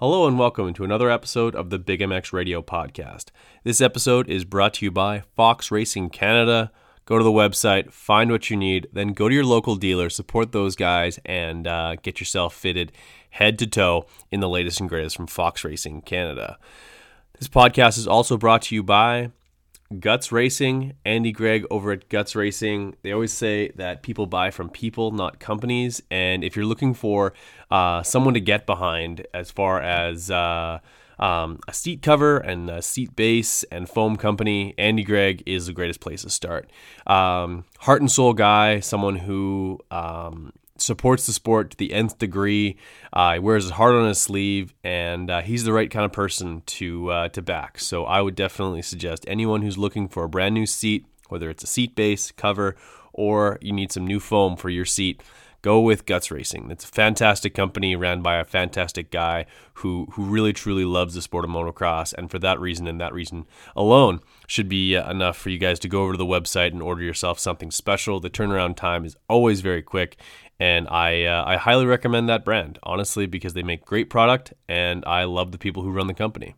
Hello and welcome to another episode of the Big MX Radio Podcast. This episode is brought to you by Fox Racing Canada. Go to the website, find what you need, then go to your local dealer, support those guys, and uh, get yourself fitted head to toe in the latest and greatest from Fox Racing Canada. This podcast is also brought to you by Guts Racing, Andy Gregg over at Guts Racing. They always say that people buy from people, not companies. And if you're looking for uh, someone to get behind as far as uh, um, a seat cover and a seat base and foam company, Andy Gregg is the greatest place to start. Um, heart and soul guy, someone who um, supports the sport to the nth degree. Uh, he wears his heart on his sleeve, and uh, he's the right kind of person to uh, to back. So I would definitely suggest anyone who's looking for a brand new seat, whether it's a seat base cover or you need some new foam for your seat. Go with Guts Racing. It's a fantastic company ran by a fantastic guy who who really truly loves the sport of motocross, and for that reason and that reason alone, should be uh, enough for you guys to go over to the website and order yourself something special. The turnaround time is always very quick, and I uh, I highly recommend that brand honestly because they make great product and I love the people who run the company.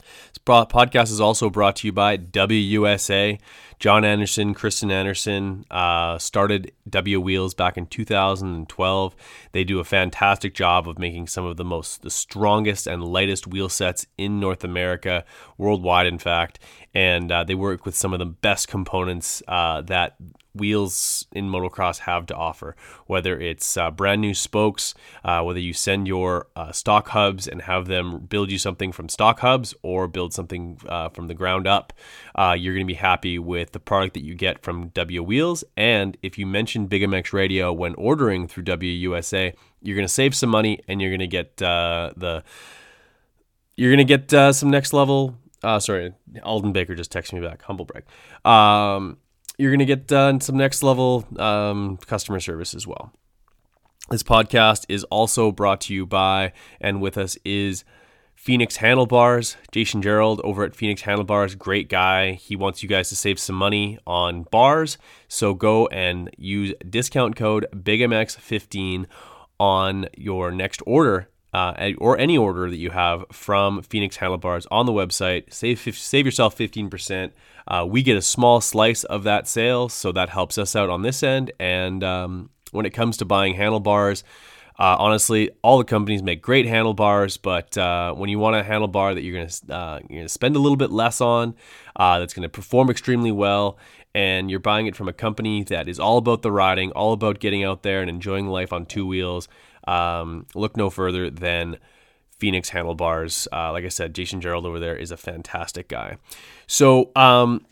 This podcast is also brought to you by WUSA. John Anderson, Kristen Anderson uh, started W Wheels back in 2012. They do a fantastic job of making some of the most, the strongest and lightest wheel sets in North America, worldwide, in fact. And uh, they work with some of the best components uh, that wheels in motocross have to offer. Whether it's uh, brand new spokes, uh, whether you send your uh, stock hubs and have them build you something from stock hubs or build something uh, from the ground up, uh, you're going to be happy with the product that you get from W Wheels. And if you mention Big MX Radio when ordering through WUSA, you're going to save some money and you're going to get uh, the you're going to get some next level. sorry, Aldon Baker just texted me back. Humble brag. Um, you're going to get uh, some next level um, customer service as well. This podcast is also brought to you by and with us is Phoenix Handlebars. Jason Gerald over at Phoenix Handlebars, great guy. He wants you guys to save some money on bars. So go and use discount code BIGMX15 on your next order uh, or any order that you have from Phoenix Handlebars on the website. Save save yourself 15%. Uh, we get a small slice of that sale, so that helps us out on this end. And um, when it comes to buying handlebars, uh, honestly, all the companies make great handlebars, but uh, when you want a handlebar that you're gonna uh, you're gonna spend a little bit less on, uh, that's gonna perform extremely well, and you're buying it from a company that is all about the riding, all about getting out there and enjoying life on two wheels, um, look no further than Phoenix Handlebars. Uh, like I said, Jason Gerald over there is a fantastic guy. So, um,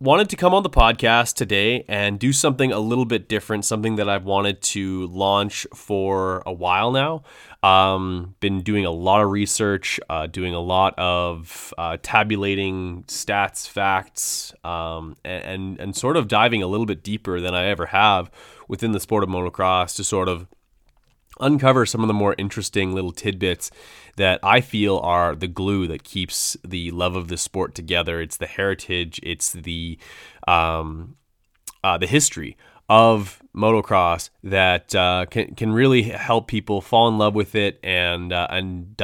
wanted to come on the podcast today and do something a little bit different, something that I've wanted to launch for a while now. Um, been doing a lot of research, uh, doing a lot of uh, tabulating stats, facts, um, and, and and sort of diving a little bit deeper than I ever have within the sport of motocross to sort of uncover some of the more interesting little tidbits that I feel are the glue that keeps the love of the sport together. It's the heritage, it's the um, uh, the history of motocross that uh, can can really help people fall in love with it and uh, and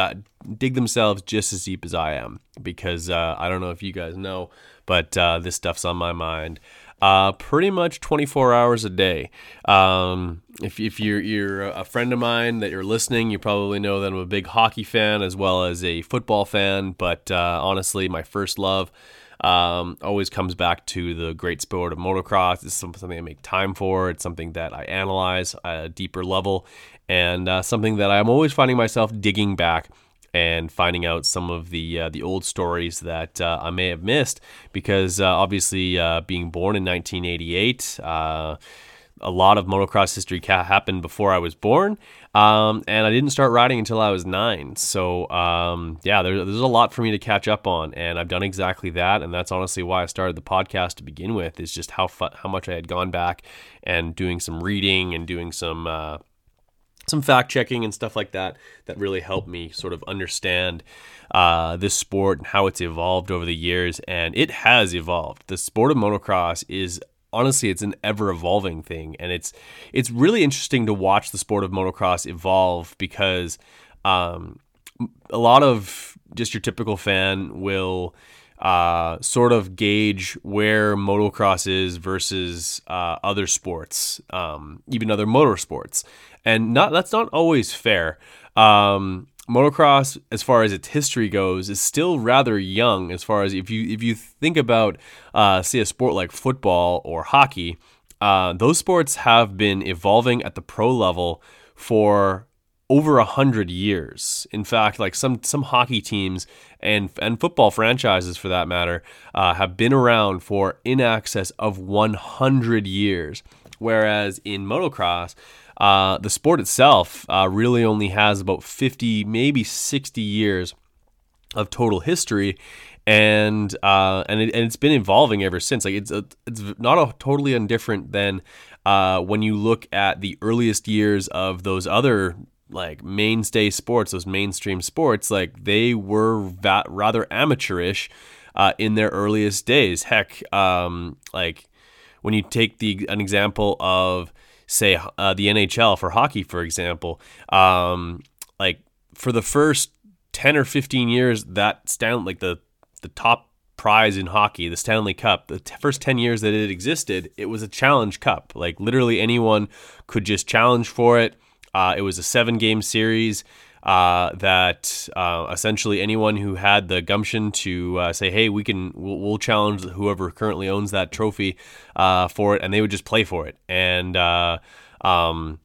dig themselves just as deep as I am. Because uh, I don't know if you guys know, but uh, this stuff's on my mind uh, pretty much 24 hours a day. Um, if, if you're, you're a friend of mine that you're listening, you probably know that I'm a big hockey fan as well as a football fan. But uh, honestly, my first love um, always comes back to the great sport of motocross. It's something I make time for. It's something that I analyze at a deeper level, and uh, something that I'm always finding myself digging back and finding out some of the uh, the old stories that uh, I may have missed because uh, obviously uh, being born in 1988 uh, a lot of motocross history happened before I was born um, and I didn't start riding until I was nine. So um, yeah there, there's a lot for me to catch up on and I've done exactly that and that's honestly why I started the podcast to begin with is just how fu- how much I had gone back and doing some reading and doing some uh, some fact checking and stuff like that that really helped me sort of understand uh, this sport and how it's evolved over the years. And it has evolved. The sport of motocross is honestly it's an ever evolving thing, and it's it's really interesting to watch the sport of motocross evolve because. Um, a lot of just your typical fan will uh, sort of gauge where motocross is versus uh, other sports, um, even other motorsports, and not that's not always fair. Um, motocross, as far as its history goes, is still rather young. As far as if you if you think about, uh, say, a sport like football or hockey, uh, those sports have been evolving at the pro level for over a hundred years. In fact, like some some hockey teams and and football franchises, for that matter, uh, have been around for in excess of 100 years. Whereas in motocross, uh, the sport itself uh, really only has about 50, maybe 60 years of total history, and uh, and, it, and it's been evolving ever since. Like it's a, it's not a totally indifferent than uh, when you look at the earliest years of those other like mainstay sports, those mainstream sports, like they were va- rather amateurish uh, in their earliest days. Heck, um, like when you take the an example of say uh, the NHL for hockey, for example, um, like for the first ten or fifteen years, that Stanley, like the the top prize in hockey, the Stanley Cup, the t- first 10 years that it existed, it was a challenge cup. Like literally anyone could just challenge for it. Uh, it was a seven game series uh, that uh, essentially anyone who had the gumption to uh, say, "Hey, we can, we'll, we'll, challenge whoever currently owns that trophy uh, for it," and they would just play for it. And uh, um,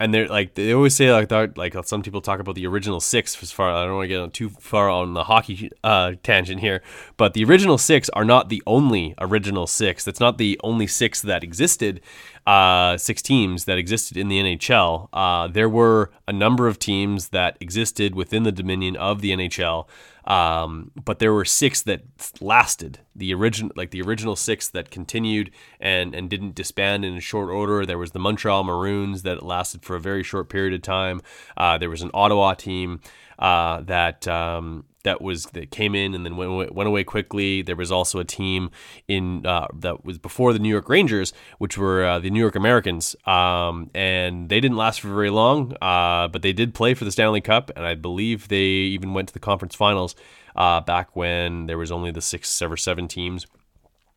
and they're like they always say like like some people talk about the original six as far I don't want to get too far on the hockey uh, tangent here, but the original six are not the only original six. That's not the only six that existed. Uh, six teams that existed in the NHL. Uh, there were a number of teams that existed within the dominion of the NHL um, but there were six that lasted. The original, like the original six that continued and and didn't disband in a short order. There was the Montreal Maroons that lasted for a very short period of time. Uh, there was an Ottawa team uh, that um, that was that came in and then went went away quickly. There was also a team in uh, that was before the New York Rangers, which were uh, the New York Americans, um, and they didn't last for very long, uh, but they did play for the Stanley Cup, and I believe they even went to the conference finals uh, back when there was only the six or seven teams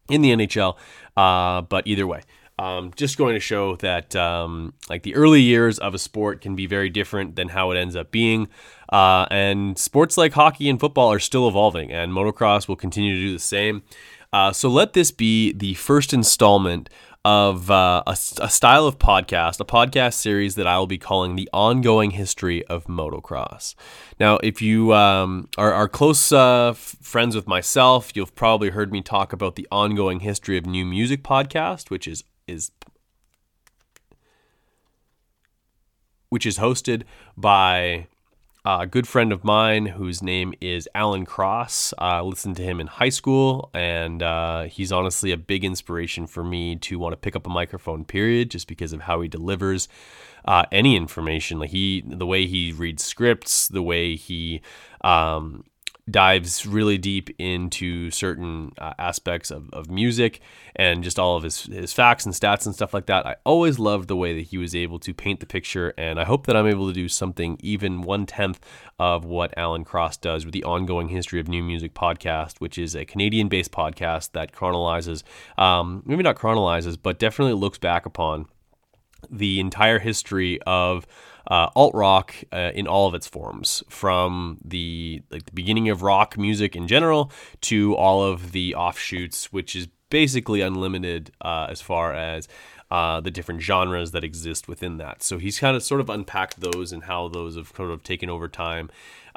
in the NHL. Uh, but either way. Um, just going to show that um, like the early years of a sport can be very different than how it ends up being. Uh, and sports like hockey and football are still evolving, and motocross will continue to do the same. Uh, so let this be the first installment of uh, a, a, style of podcast, a podcast series that I will be calling the ongoing history of motocross. Now, if you um, are, are, close uh, f- friends with myself, you've probably heard me talk about the ongoing history of new music podcast, which is is which is hosted by a good friend of mine whose name is Alan Cross. I listened to him in high school, and uh, he's honestly a big inspiration for me to want to pick up a microphone. Period, just because of how he delivers uh, any information. Like he, the way he reads scripts, the way he um, dives really deep into certain uh, aspects of, of music and just all of his, his facts and stats and stuff like that. I always loved the way that he was able to paint the picture, and I hope that I'm able to do something even one tenth of what Alan Cross does with the ongoing history of new music podcast, which is a Canadian based podcast that chronologizes, um, maybe not chronologizes, but definitely looks back upon the entire history of uh, alt rock uh, in all of its forms, from the like the beginning of rock music in general to all of the offshoots, which is basically unlimited uh, as far as uh, the different genres that exist within that. So he's kind of sort of unpacked those and how those have sort of taken over time.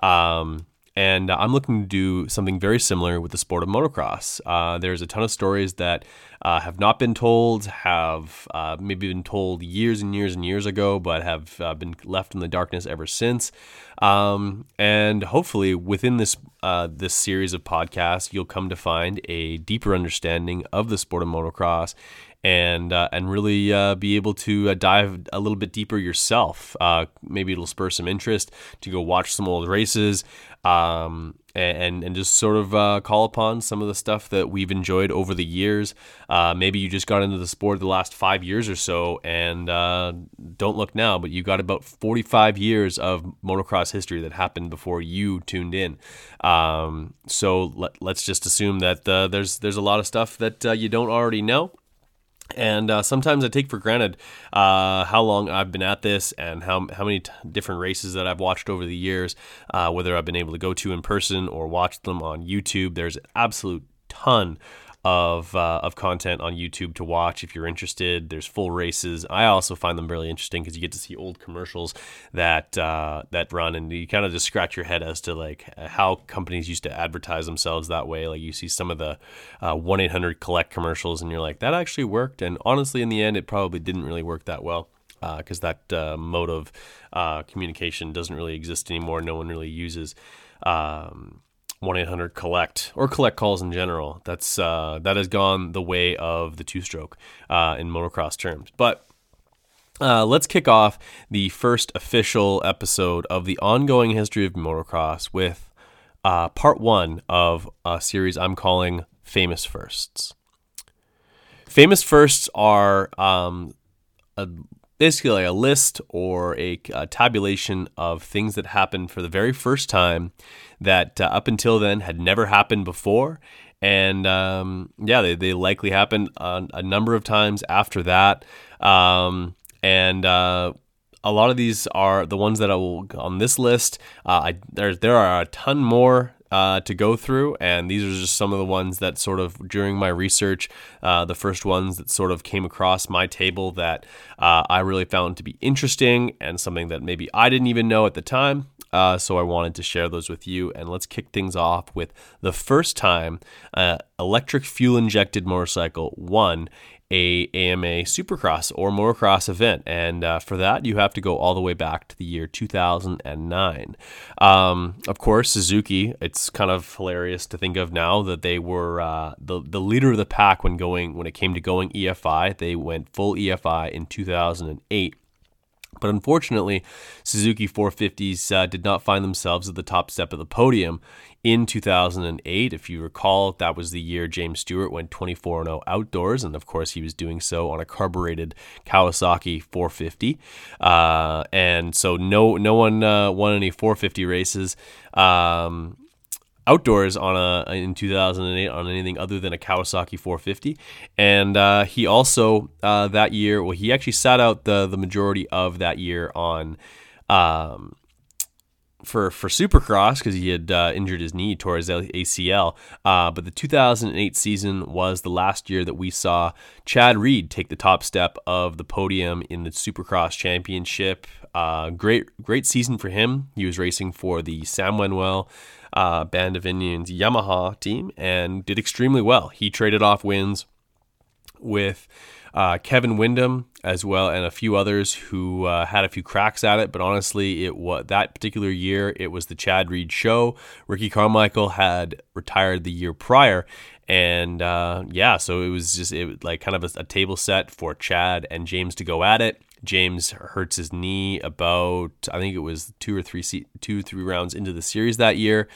Um, and I'm looking to do something very similar with the sport of motocross. Uh, there's a ton of stories that uh, have not been told, have uh, maybe been told years and years and years ago, but have uh, been left in the darkness ever since. Um, and hopefully, within this uh, this series of podcasts, you'll come to find a deeper understanding of the sport of motocross and uh, and really uh, be able to uh, dive a little bit deeper yourself. Uh, maybe it'll spur some interest to go watch some old races, um, and and just sort of uh, call upon some of the stuff that we've enjoyed over the years. Uh, maybe you just got into the sport the last five years or so, and uh, don't look now, but you got about 45 years of motocross history that happened before you tuned in. Um, so let, us just assume that uh, there's there's a lot of stuff that uh, you don't already know. And uh, sometimes I take for granted uh, how long I've been at this and how, how many t- different races that I've watched over the years, uh, whether I've been able to go to in person or watch them on YouTube. There's an absolute ton of uh, of content on YouTube to watch if you're interested. There's full races. I also find them really interesting because you get to see old commercials that uh, that run, and you kind of just scratch your head as to like how companies used to advertise themselves that way. Like you see some of the uh, one eight hundred collect commercials, and you're like, that actually worked. And honestly, in the end, it probably didn't really work that well because uh, that uh, mode of uh, communication doesn't really exist anymore. No one really uses. Um, 1-800 collect or collect calls in general. That's uh, that has gone the way of the two stroke uh, in motocross terms. But uh, let's kick off the first official episode of the ongoing history of motocross with uh, part one of a series i'm calling famous firsts. Famous firsts are um, a basically a list or a, a, tabulation of things that happened for the very first time that uh, up until then had never happened before. And um, yeah, they, they likely happened a, a, number of times after that. Um, and uh, a lot of these are the ones that I will on this list. Uh, I, there, there are a ton more uh, to go through, and these are just some of the ones that sort of during my research, uh, the first ones that sort of came across my table that uh, I really found to be interesting and something that maybe I didn't even know at the time. Uh, so I wanted to share those with you, and let's kick things off with the first time uh, electric fuel injected motorcycle won a AMA Supercross or motocross event, and uh, for that you have to go all the way back to the year 2009. Um, of course, Suzuki. It's kind of hilarious to think of now that they were uh, the the leader of the pack when going when it came to going EFI. They went full EFI in 2008. But unfortunately, Suzuki 450s uh, did not find themselves at the top step of the podium in 2008. If you recall, that was the year James Stewart went 24 0 outdoors, and of course, he was doing so on a carbureted Kawasaki 450. Uh, and so, no no one uh, won any 450 races. Um, outdoors on a in 2008 on anything other than a Kawasaki 450, and uh, he also uh, that year, well, he actually sat out the the majority of that year on. Um, for for Supercross because he had uh, injured his knee, tore his ACL. Uh, but the 2008 season was the last year that we saw Chad Reed take the top step of the podium in the Supercross Championship. Uh, great great season for him. He was racing for the San Manuel uh, Band of Indians Yamaha team and did extremely well. He traded off wins with uh, Kevin Windham as well and a few others who uh, had a few cracks at it. But honestly, it was that particular year it was the Chad Reed show. Ricky Carmichael had retired the year prior, and uh, yeah, so it was just it like kind of a, a table set for Chad and James to go at it. James hurts his knee about I think it was two or three two three rounds into the series that year.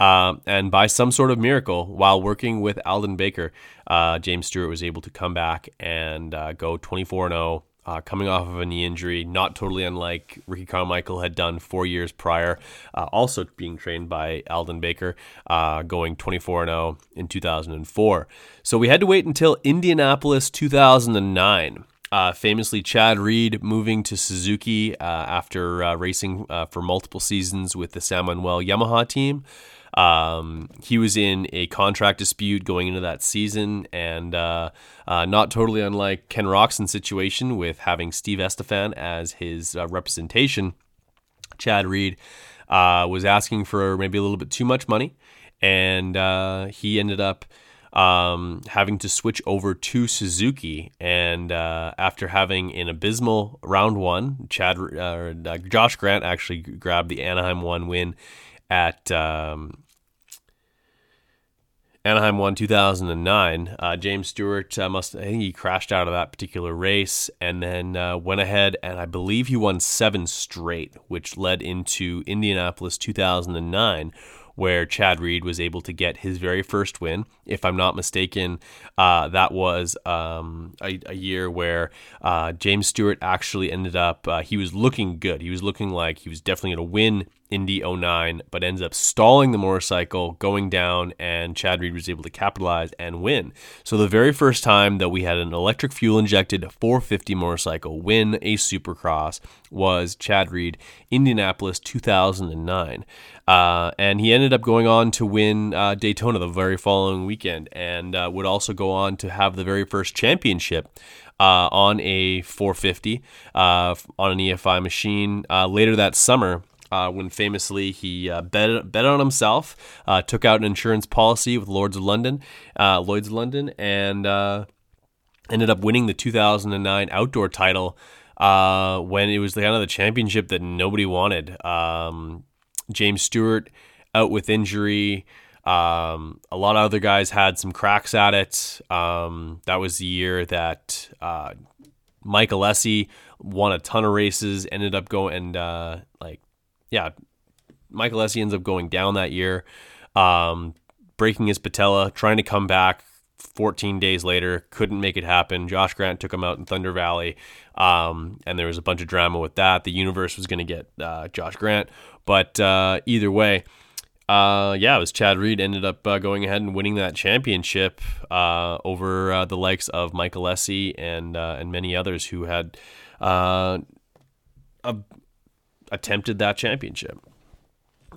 Um, and by some sort of miracle, while working with Aldon Baker, uh, James Stewart was able to come back and uh, go 24 0, uh, coming off of a knee injury, not totally unlike Ricky Carmichael had done four years prior, uh, also being trained by Aldon Baker, uh, going 24 0 in 2004. So we had to wait until Indianapolis 2009 uh, famously, Chad Reed moving to Suzuki uh, after uh, racing uh, for multiple seasons with the San Manuel Yamaha team. Um, he was in a contract dispute going into that season, and uh, uh, not totally unlike Ken Roczen's situation with having Steve Astephen as his representation. Chad Reed was asking for maybe a little bit too much money, and he ended up um, having to switch over to Suzuki. And uh, after having an abysmal round one, Chad uh, uh, Josh Grant actually grabbed the Anaheim one win at. Um, Anaheim won 2009. Uh, James Stewart uh, must, I think he crashed out of that particular race and then uh, went ahead and I believe he won seven straight, which led into Indianapolis 2009, where Chad Reed was able to get his very first win. If I'm not mistaken, uh, that was um, a, a, year where uh, James Stewart actually ended up, uh, he was looking good. He was looking like he was definitely going to win Indy 09, but ends up stalling the motorcycle, going down, and Chad Reed was able to capitalize and win. So, the very first time that we had an electric fuel injected 450 motorcycle win a supercross was Chad Reed, Indianapolis 2009. Uh, and he ended up going on to win uh, Daytona the very following weekend and uh, would also go on to have the very first championship uh, on a 450 uh, on an EFI machine uh, later that summer uh, when famously he bet, bet on himself, took out an insurance policy with Lords of London, Lloyd's of London, and ended up winning the 2009 outdoor title uh, when it was the kind of the championship that nobody wanted. Um, James Stewart out with injury. Um, a lot of other guys had some cracks at it. Um, that was the year that Mike Alessi won a ton of races, ended up going and like yeah, Michael Alessi ends up going down that year, um, breaking his patella, trying to come back. 14 days later, couldn't make it happen. Josh Grant took him out in Thunder Valley, um, and there was a bunch of drama with that. The universe was going to get uh, Josh Grant, but uh, either way, uh, yeah, it was Chad Reed ended up uh, going ahead and winning that championship uh, over uh, the likes of Michael Alessi and and many others who had a, attempted that championship.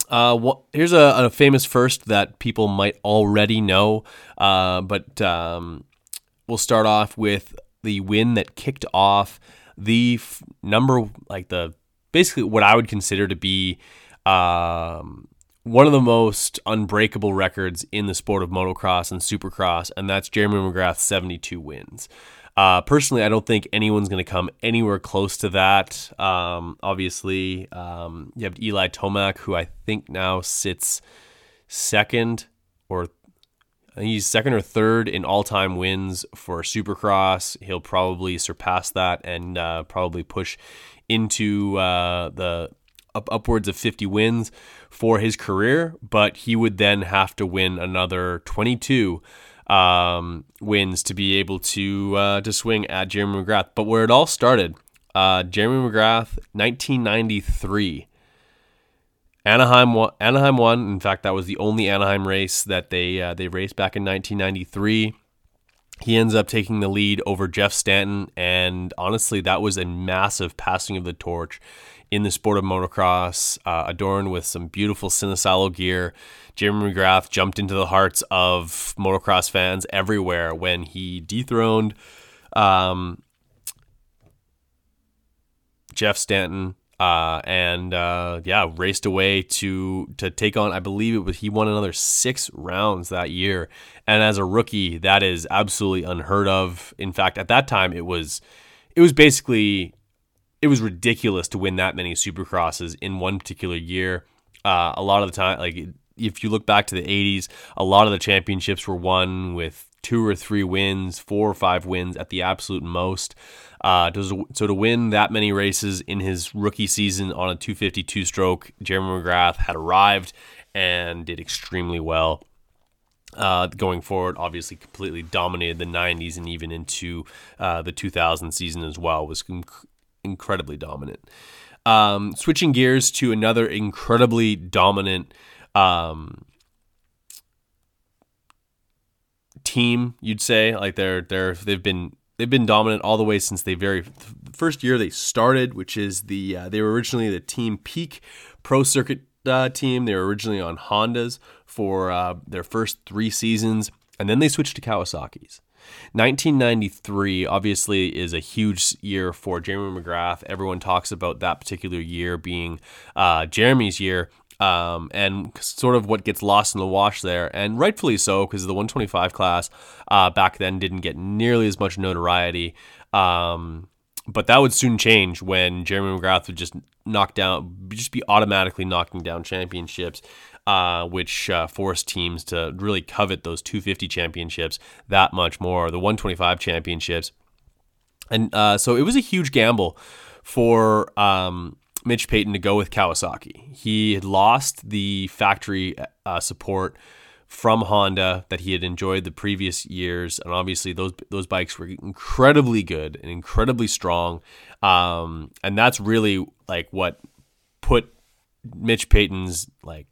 Uh, well, here's a, a, famous first that people might already know, uh, but um, we'll start off with the win that kicked off the f- number, like the basically what I would consider to be um, one of the most unbreakable records in the sport of motocross and supercross, and that's Jeremy McGrath's 72 wins. Uh, personally, I don't think anyone's going to come anywhere close to that. Um, obviously, um, you have Eli Tomac, who I think now sits second or he's second or third in all-time wins for Supercross. He'll probably surpass that and uh, probably push into uh, the up, upwards of 50 wins for his career. But he would then have to win another 22 um, wins to be able to uh, to swing at Jeremy McGrath. But where it all started, uh, Jeremy McGrath, 1993. Anaheim won, Anaheim won. In fact, that was the only Anaheim race that they uh, they raced back in 1993. He ends up taking the lead over Jeff Stanton, and honestly, that was a massive passing of the torch in the sport of motocross, uh, adorned with some beautiful Sinisalo gear. Jeremy McGrath jumped into the hearts of motocross fans everywhere when he dethroned um, Jeff Stanton uh, and uh, yeah, raced away to to take on. I believe it was he won another six rounds that year, and as a rookie, that is absolutely unheard of. In fact, at that time, it was it was basically it was ridiculous to win that many supercrosses in one particular year. Uh, a lot of the time, like if you look back to the 80s, a lot of the championships were won with two or three wins, four or five wins at the absolute most. Uh, so to win that many races in his rookie season on a 252 stroke, Jeremy McGrath had arrived and did extremely well. Uh, going forward, obviously completely dominated the 90s and even into uh, the 2000 season as well, was incredibly dominant. Um, switching gears to another incredibly dominant um, team, you'd say. Like they're they're they've been they've been dominant all the way since they very first year they started, which is the uh, they were originally the Team Peak Pro Circuit uh, team. They were originally on Hondas for uh, their first three seasons, and then they switched to Kawasaki's. 1993 obviously is a huge year for Jeremy McGrath. Everyone talks about that particular year being uh, Jeremy's year um, and sort of what gets lost in the wash there, and rightfully so, because the 125 class uh, back then didn't get nearly as much notoriety. Um, but that would soon change when Jeremy McGrath would just knock down, just be automatically knocking down championships, uh, which uh, forced teams to really covet those 250 championships that much more, the 125 championships. And uh, so it was a huge gamble for um, Mitch Payton to go with Kawasaki. He had lost the factory uh, support from Honda that he had enjoyed the previous years, and obviously those those bikes were incredibly good and incredibly strong, um, and that's really like what put Mitch Payton's like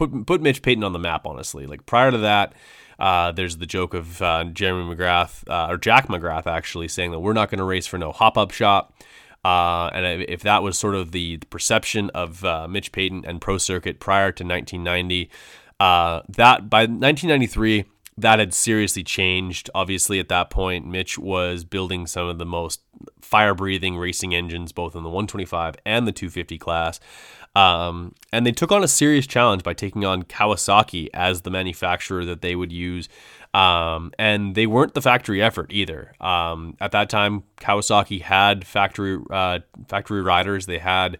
put put Mitch Payton on the map. Honestly, like prior to that. Uh, there's the joke of uh, Jeremy McGrath uh, or Jack McGrath actually saying that we're not going to race for no hop up shop. Uh, and if that was sort of the, perception of uh, Mitch Payton and Pro Circuit prior to 1990, uh, that by 1993 that had seriously changed. Obviously, at that point, Mitch was building some of the most fire breathing racing engines, both in the 125 and the 250 class. Um, and they took on a serious challenge by taking on Kawasaki as the manufacturer that they would use. Um, and they weren't the factory effort either. Um, at that time, Kawasaki had factory uh, factory riders. They had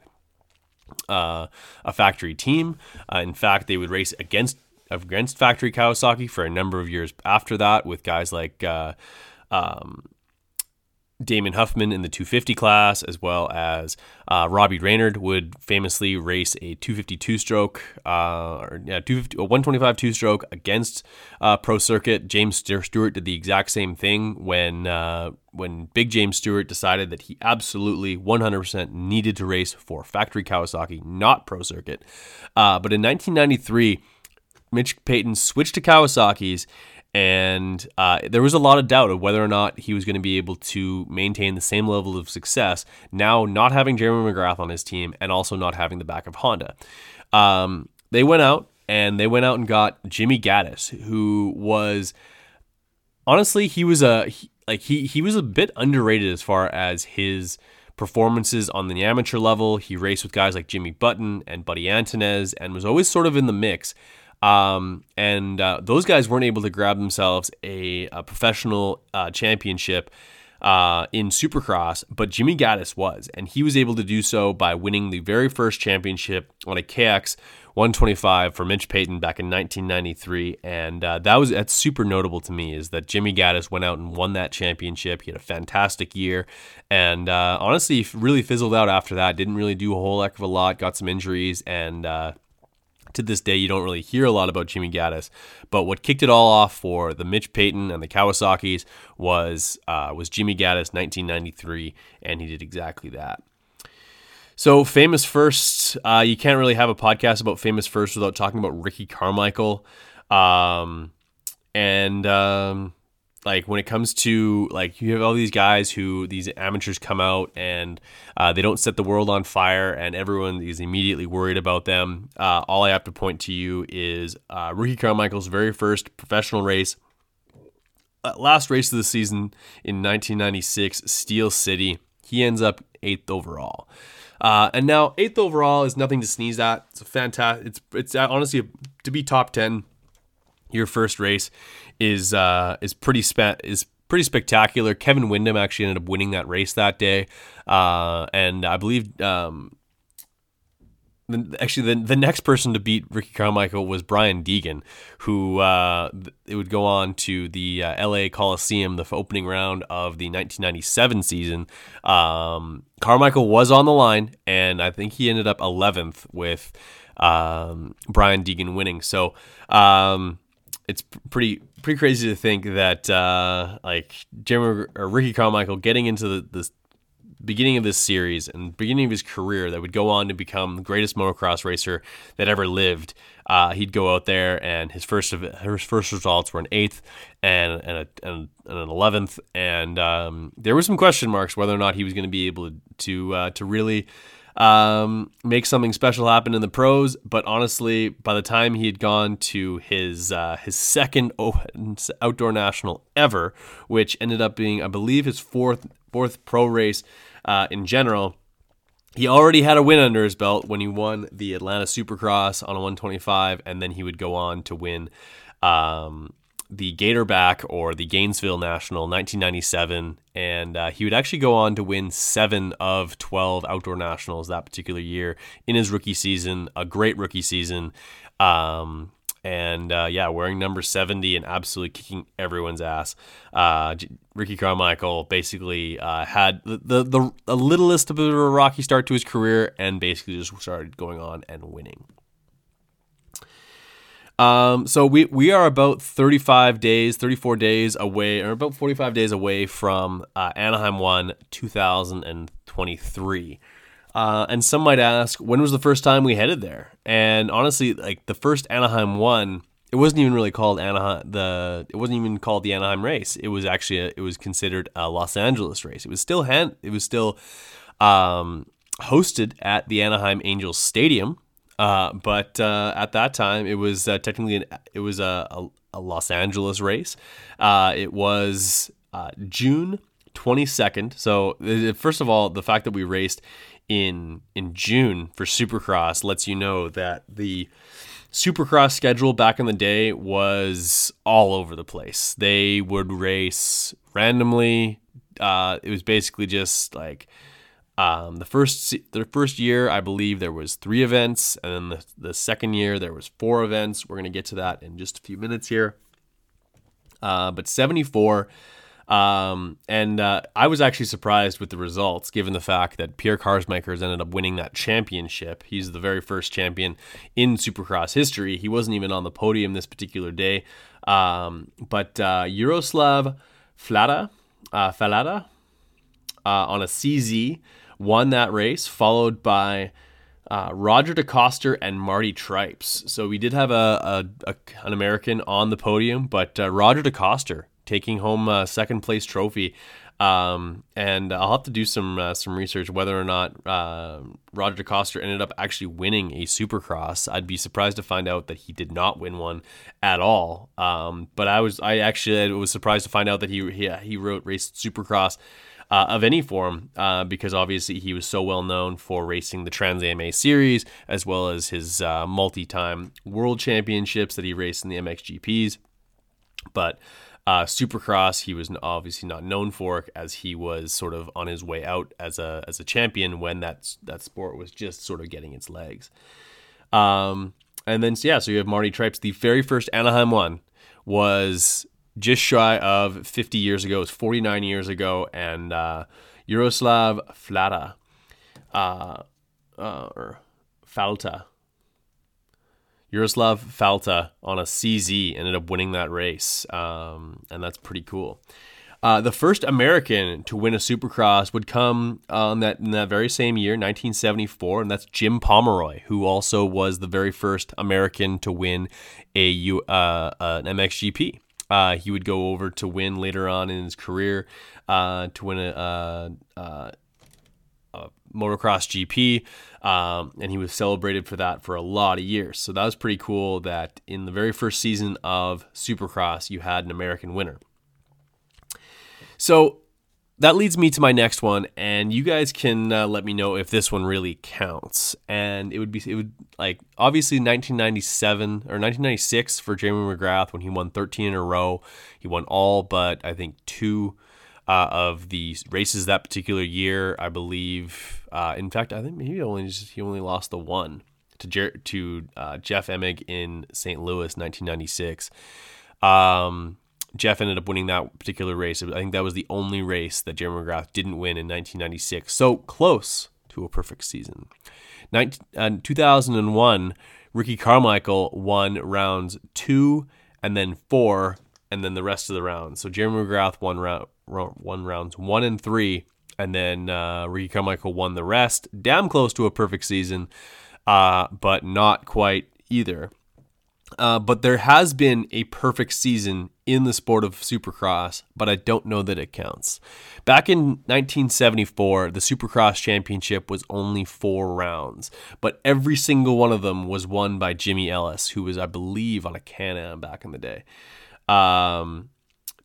uh, a factory team. Uh, in fact, they would race against against factory Kawasaki for a number of years after that, with guys like uh, um, Damon Huffman in the 250 class, as well as uh, Robbie Reynard would famously race a 252 stroke, uh, or yeah, 250, a 125 two stroke against uh, Pro Circuit. James Stewart did the exact same thing when uh, when Big James Stewart decided that he absolutely 100% needed to race for factory Kawasaki, not Pro Circuit. Uh, but in 1993, Mitch Payton switched to Kawasaki's and uh, there was a lot of doubt of whether or not he was going to be able to maintain the same level of success now not having Jeremy McGrath on his team and also not having the back of Honda. Um, they went out and they went out and got Jimmy Gaddis, who was honestly he was a he, like he he was a bit underrated as far as his performances on the amateur level. He raced with guys like Jimmy Button and Buddy Antunez and was always sort of in the mix. Um, and uh, those guys weren't able to grab themselves a, a professional uh, championship uh, in Supercross, but Jimmy Gaddis was, and he was able to do so by winning the very first championship on a KX 125 for Mitch Payton back in 1993, and uh, that was that's super notable to me is that Jimmy Gaddis went out and won that championship. He had a fantastic year, and uh, honestly, really fizzled out after that. Didn't really do a whole heck of a lot. Got some injuries, and uh, to this day, you don't really hear a lot about Jimmy Gaddis, but what kicked it all off for the Mitch Payton and the Kawasaki's was uh, was Jimmy Gaddis, 1993, and he did exactly that. So, famous first, uh, you can't really have a podcast about famous first without talking about Ricky Carmichael, um, and um, like when it comes to like you have all these guys who these amateurs come out and uh, they don't set the world on fire and everyone is immediately worried about them. Uh, all i have to point to you is uh, ricky carmichael's very first professional race uh, last race of the season in 1996 steel city. He ends up eighth overall. Uh, and now eighth overall is nothing to sneeze at. It's a fantastic it's it's honestly to be top 10 your first race is uh, is pretty spe- is pretty spectacular. Kevin Windham actually ended up winning that race that day, uh, and I believe um, actually the, the next person to beat Ricky Carmichael was Brian Deegan, who uh, it would go on to the uh, LA Coliseum, the opening round of the 1997 season. Um, Carmichael was on the line, and I think he ended up 11th with um, Brian Deegan winning. So. Um, it's pretty pretty crazy to think that uh, like Jeremy or Ricky Carmichael getting into the, the beginning of this series and beginning of his career that would go on to become the greatest motocross racer that ever lived. Uh, he'd go out there and his first his first results were an eighth and and, a, and, an eleventh, and um, there were some question marks whether or not he was going to be able to, uh, to really um, make something special happen in the pros. But honestly, by the time he had gone to his uh, his second outdoor national ever, which ended up being, I believe, his fourth fourth pro race uh, in general. He already had a win under his belt when he won the Atlanta Supercross on a 125, and then he would go on to win um, the Gatorback or the Gainesville National 1997, and uh, he would actually go on to win seven of 12 outdoor nationals that particular year in his rookie season. A great rookie season. Um, and uh, yeah, wearing number 70 and absolutely kicking everyone's ass. Uh, Ricky Carmichael basically uh, had the, the, the, the littlest bit of a rocky start to his career and basically just started going on and winning. Um, so we, we are about 35 days, 34 days away, or about 45 days away from uh, Anaheim 1 2023. Uh, and some might ask, when was the first time we headed there? And honestly, like the first Anaheim one, it wasn't even really called Anaheim. The it wasn't even called the Anaheim race. It was actually a, it was considered a Los Angeles race. It was still hand, it was still um, hosted at the Anaheim Angels Stadium. Uh, but uh, at that time, it was uh, technically an, it was a, a, a Los Angeles race. Uh, it was uh, June 22nd. So first of all, the fact that we raced in in June for Supercross lets you know that the Supercross schedule back in the day was all over the place. They would race randomly. Uh, it was basically just like um, the first the first year, I believe there was three events, and then the, the second year there was four events. We're gonna get to that in just a few minutes here. Uh, but 74 um, and uh, I was actually surprised with the results, given the fact that Pierre Karsmakers ended up winning that championship. He's the very first champion in Supercross history. He wasn't even on the podium this particular day. Um, but uh, uh, Falta uh, on a CZ won that race, followed by uh, Roger DeCoster and Marty Tripes. So we did have a, a, a an American on the podium, but uh, Roger DeCoster taking home a second place trophy. Um, and I'll have to do some uh, some research whether or not uh, Roger DeCoster ended up actually winning a Supercross. I'd be surprised to find out that he did not win one at all. Um, but I was I actually was surprised to find out that he he, he wrote raced Supercross. Uh, of any form, uh, because obviously he was so well known for racing the Trans AMA series, as well as his uh, multi time world championships that he raced in the MXGPs. But uh, Supercross, he was obviously not known for, as he was sort of on his way out as a as a champion when that that sport was just sort of getting its legs. Um, and then yeah, so you have Marty Tripes. The very first Anaheim one was just shy of 50 years ago. It was 49 years ago, and uh, Jaroslav Flata, uh, uh, or Falta, Jaroslav Falta on a CZ ended up winning that race, um, and that's pretty cool. Uh, the first American to win a Supercross would come on that in that very same year, 1974, and that's Jim Pomeroy, who also was the very first American to win a uh, an MXGP. Uh, he would go over to win later on in his career uh, to win a, a, uh, a motocross GP. Um, and he was celebrated for that for a lot of years. So that was pretty cool that in the very first season of Supercross, you had an American winner. So that leads me to my next one, and you guys can uh, let me know if this one really counts. And it would be, it would like obviously 1997 or 1996 for Jeremy McGrath when he won 13 in a row. He won all but I think two uh, of the races that particular year. I believe, uh, in fact, I think maybe he only just, he only lost the one to Jer- to uh, Jeff Emig in St. Louis, 1996. Um, Jeff ended up winning that particular race. I think that was the only race that Jeremy McGrath didn't win in 1996. So close to a perfect season. 19, uh, 2001, Ricky Carmichael won rounds two and then four, and then the rest of the rounds. So Jeremy McGrath won round won rounds one and three, and then uh, Ricky Carmichael won the rest. Damn close to a perfect season, uh, but not quite either. Uh, but there has been a perfect season in the sport of supercross, but I don't know that it counts. Back in 1974, the Supercross Championship was only four rounds, but every single one of them was won by Jimmy Ellis, who was, I believe, on a Can Am back in the day. Um,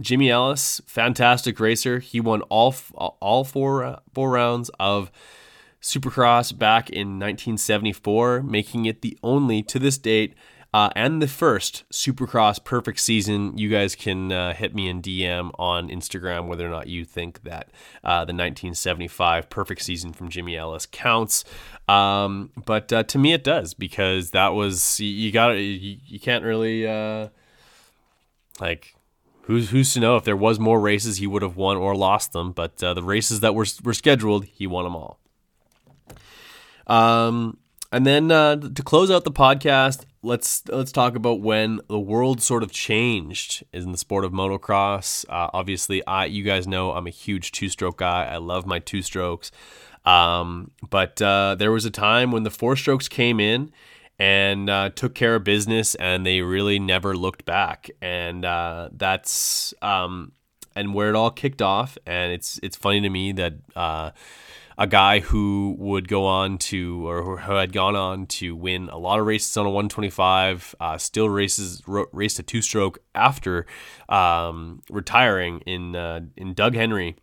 Jimmy Ellis, fantastic racer. He won all all four four rounds of Supercross back in 1974, making it the only to this date uh, and the first Supercross perfect season. You guys can uh, hit me in DM on Instagram whether or not you think that uh, the 1975 perfect season from Jimmy Ellis counts. Um, but uh, to me, it does because that was you, got you, you can't really uh, like who's who's to know if there was more races he would have won or lost them. But uh, the races that were were scheduled, he won them all. Um, and then uh, to close out the podcast, let's let's talk about when the world sort of changed in the sport of motocross. Uh, obviously, I you guys know I'm a huge two stroke guy. I love my two strokes. Um, but uh, there was a time when the four strokes came in and uh, took care of business, and they really never looked back. And uh, that's um, and where it all kicked off. And it's it's funny to me that uh, a guy who would go on to or who had gone on to win a lot of races on a 125 uh, still races raced a two stroke after um, retiring in uh, in Doug Henry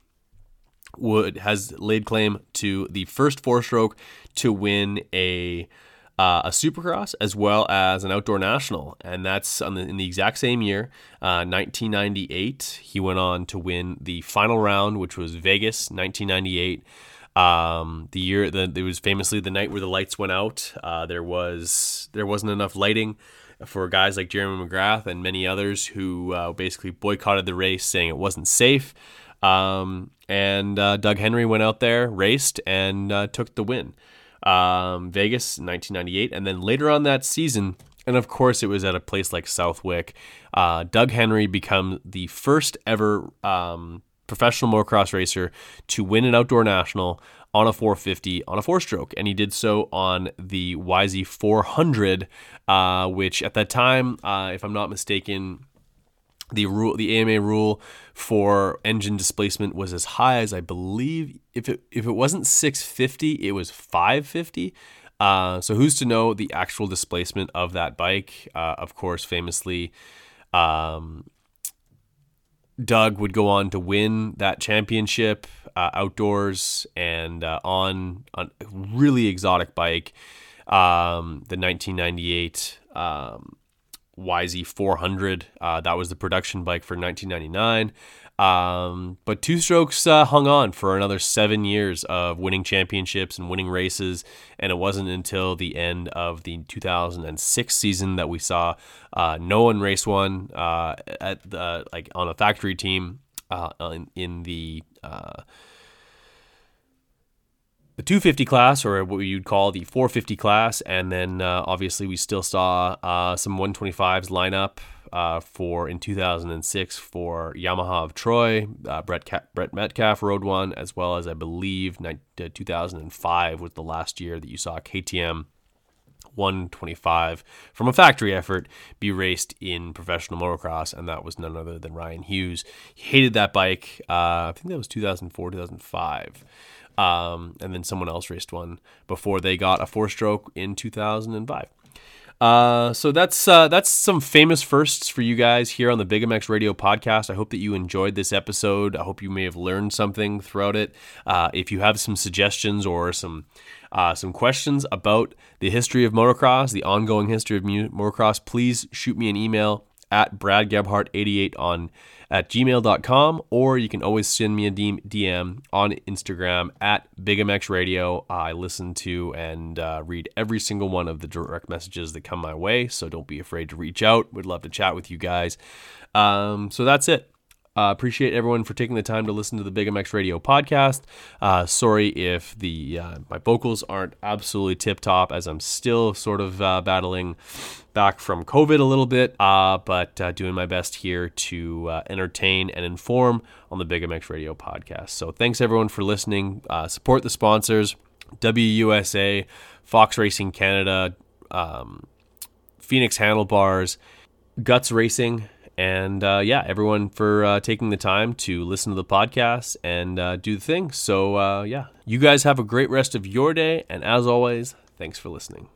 would has laid claim to the first four stroke to win a uh, a supercross as well as an outdoor national, and that's the, in the exact same year, uh, 1998. He went on to win the final round, which was Vegas, 1998. Um, the year that it was famously the night where the lights went out. Uh, there was there wasn't enough lighting for guys like Jeremy McGrath and many others who uh, basically boycotted the race, saying it wasn't safe. Um, and uh, Doug Henry went out there, raced, and uh, took the win. Um, Vegas, 1998, and then later on that season, and of course it was at a place like Southwick. Uh, Doug Henry become the first ever um, professional motocross racer to win an outdoor national on a 450 on a four stroke. And he did so on the YZ 400, uh, which at that time, uh, if I'm not mistaken, the rule, the AMA rule for engine displacement was as high as I believe. If it if it wasn't 650, it was 550. Uh, so who's to know the actual displacement of that bike? Uh, of course, famously, um, Doug would go on to win that championship uh, outdoors and uh, on, on a really exotic bike, um, the 1998 um, YZ 400. Uh, that was the production bike for 1999. Um, but Two Strokes uh, hung on for another seven years of winning championships and winning races, and it wasn't until the end of the 2006 season that we saw uh, no one race one uh, at the like on a factory team uh, in, in, the uh, the 250 class, or what you'd call the 450 class, and then uh, obviously we still saw uh, some 125s line up uh, for in 2006 for Yamaha of Troy. Uh, Brett Ka- Brett Metcalf rode one, as well as I believe 2005 was the last year that you saw KTM 125 from a factory effort be raced in professional motocross, and that was none other than Ryan Hughes. He hated that bike. Uh, I think that was 2004, 2005. Um, and then someone else raced one before they got a four stroke in 2005. Uh, so that's uh, that's some famous firsts for you guys here on the Big MX Radio podcast. I hope that you enjoyed this episode. I hope you may have learned something throughout it. Uh, if you have some suggestions or some uh, some questions about the history of motocross, the ongoing history of motocross, please shoot me an email at Brad bradgebhart88 on at gmail.com, or you can always send me a DM on Instagram at BigMX I listen to and uh, read every single one of the direct messages that come my way, so don't be afraid to reach out. Would love to chat with you guys. Um, so that's it. Uh, appreciate everyone for taking the time to listen to the Big MX Radio podcast. Uh, sorry if the uh, my vocals aren't absolutely tip top, as I'm still sort of uh, battling back from COVID a little bit, uh, but uh, doing my best here to entertain and inform on the Big MX Radio podcast. So thanks everyone for listening. support the sponsors: WUSA, Fox Racing Canada, um, Phoenix Handlebars, Guts Racing and uh, yeah, everyone for uh, taking the time to listen to the podcast and uh, do the thing. So uh, yeah, you guys have a great rest of your day. And as always, thanks for listening.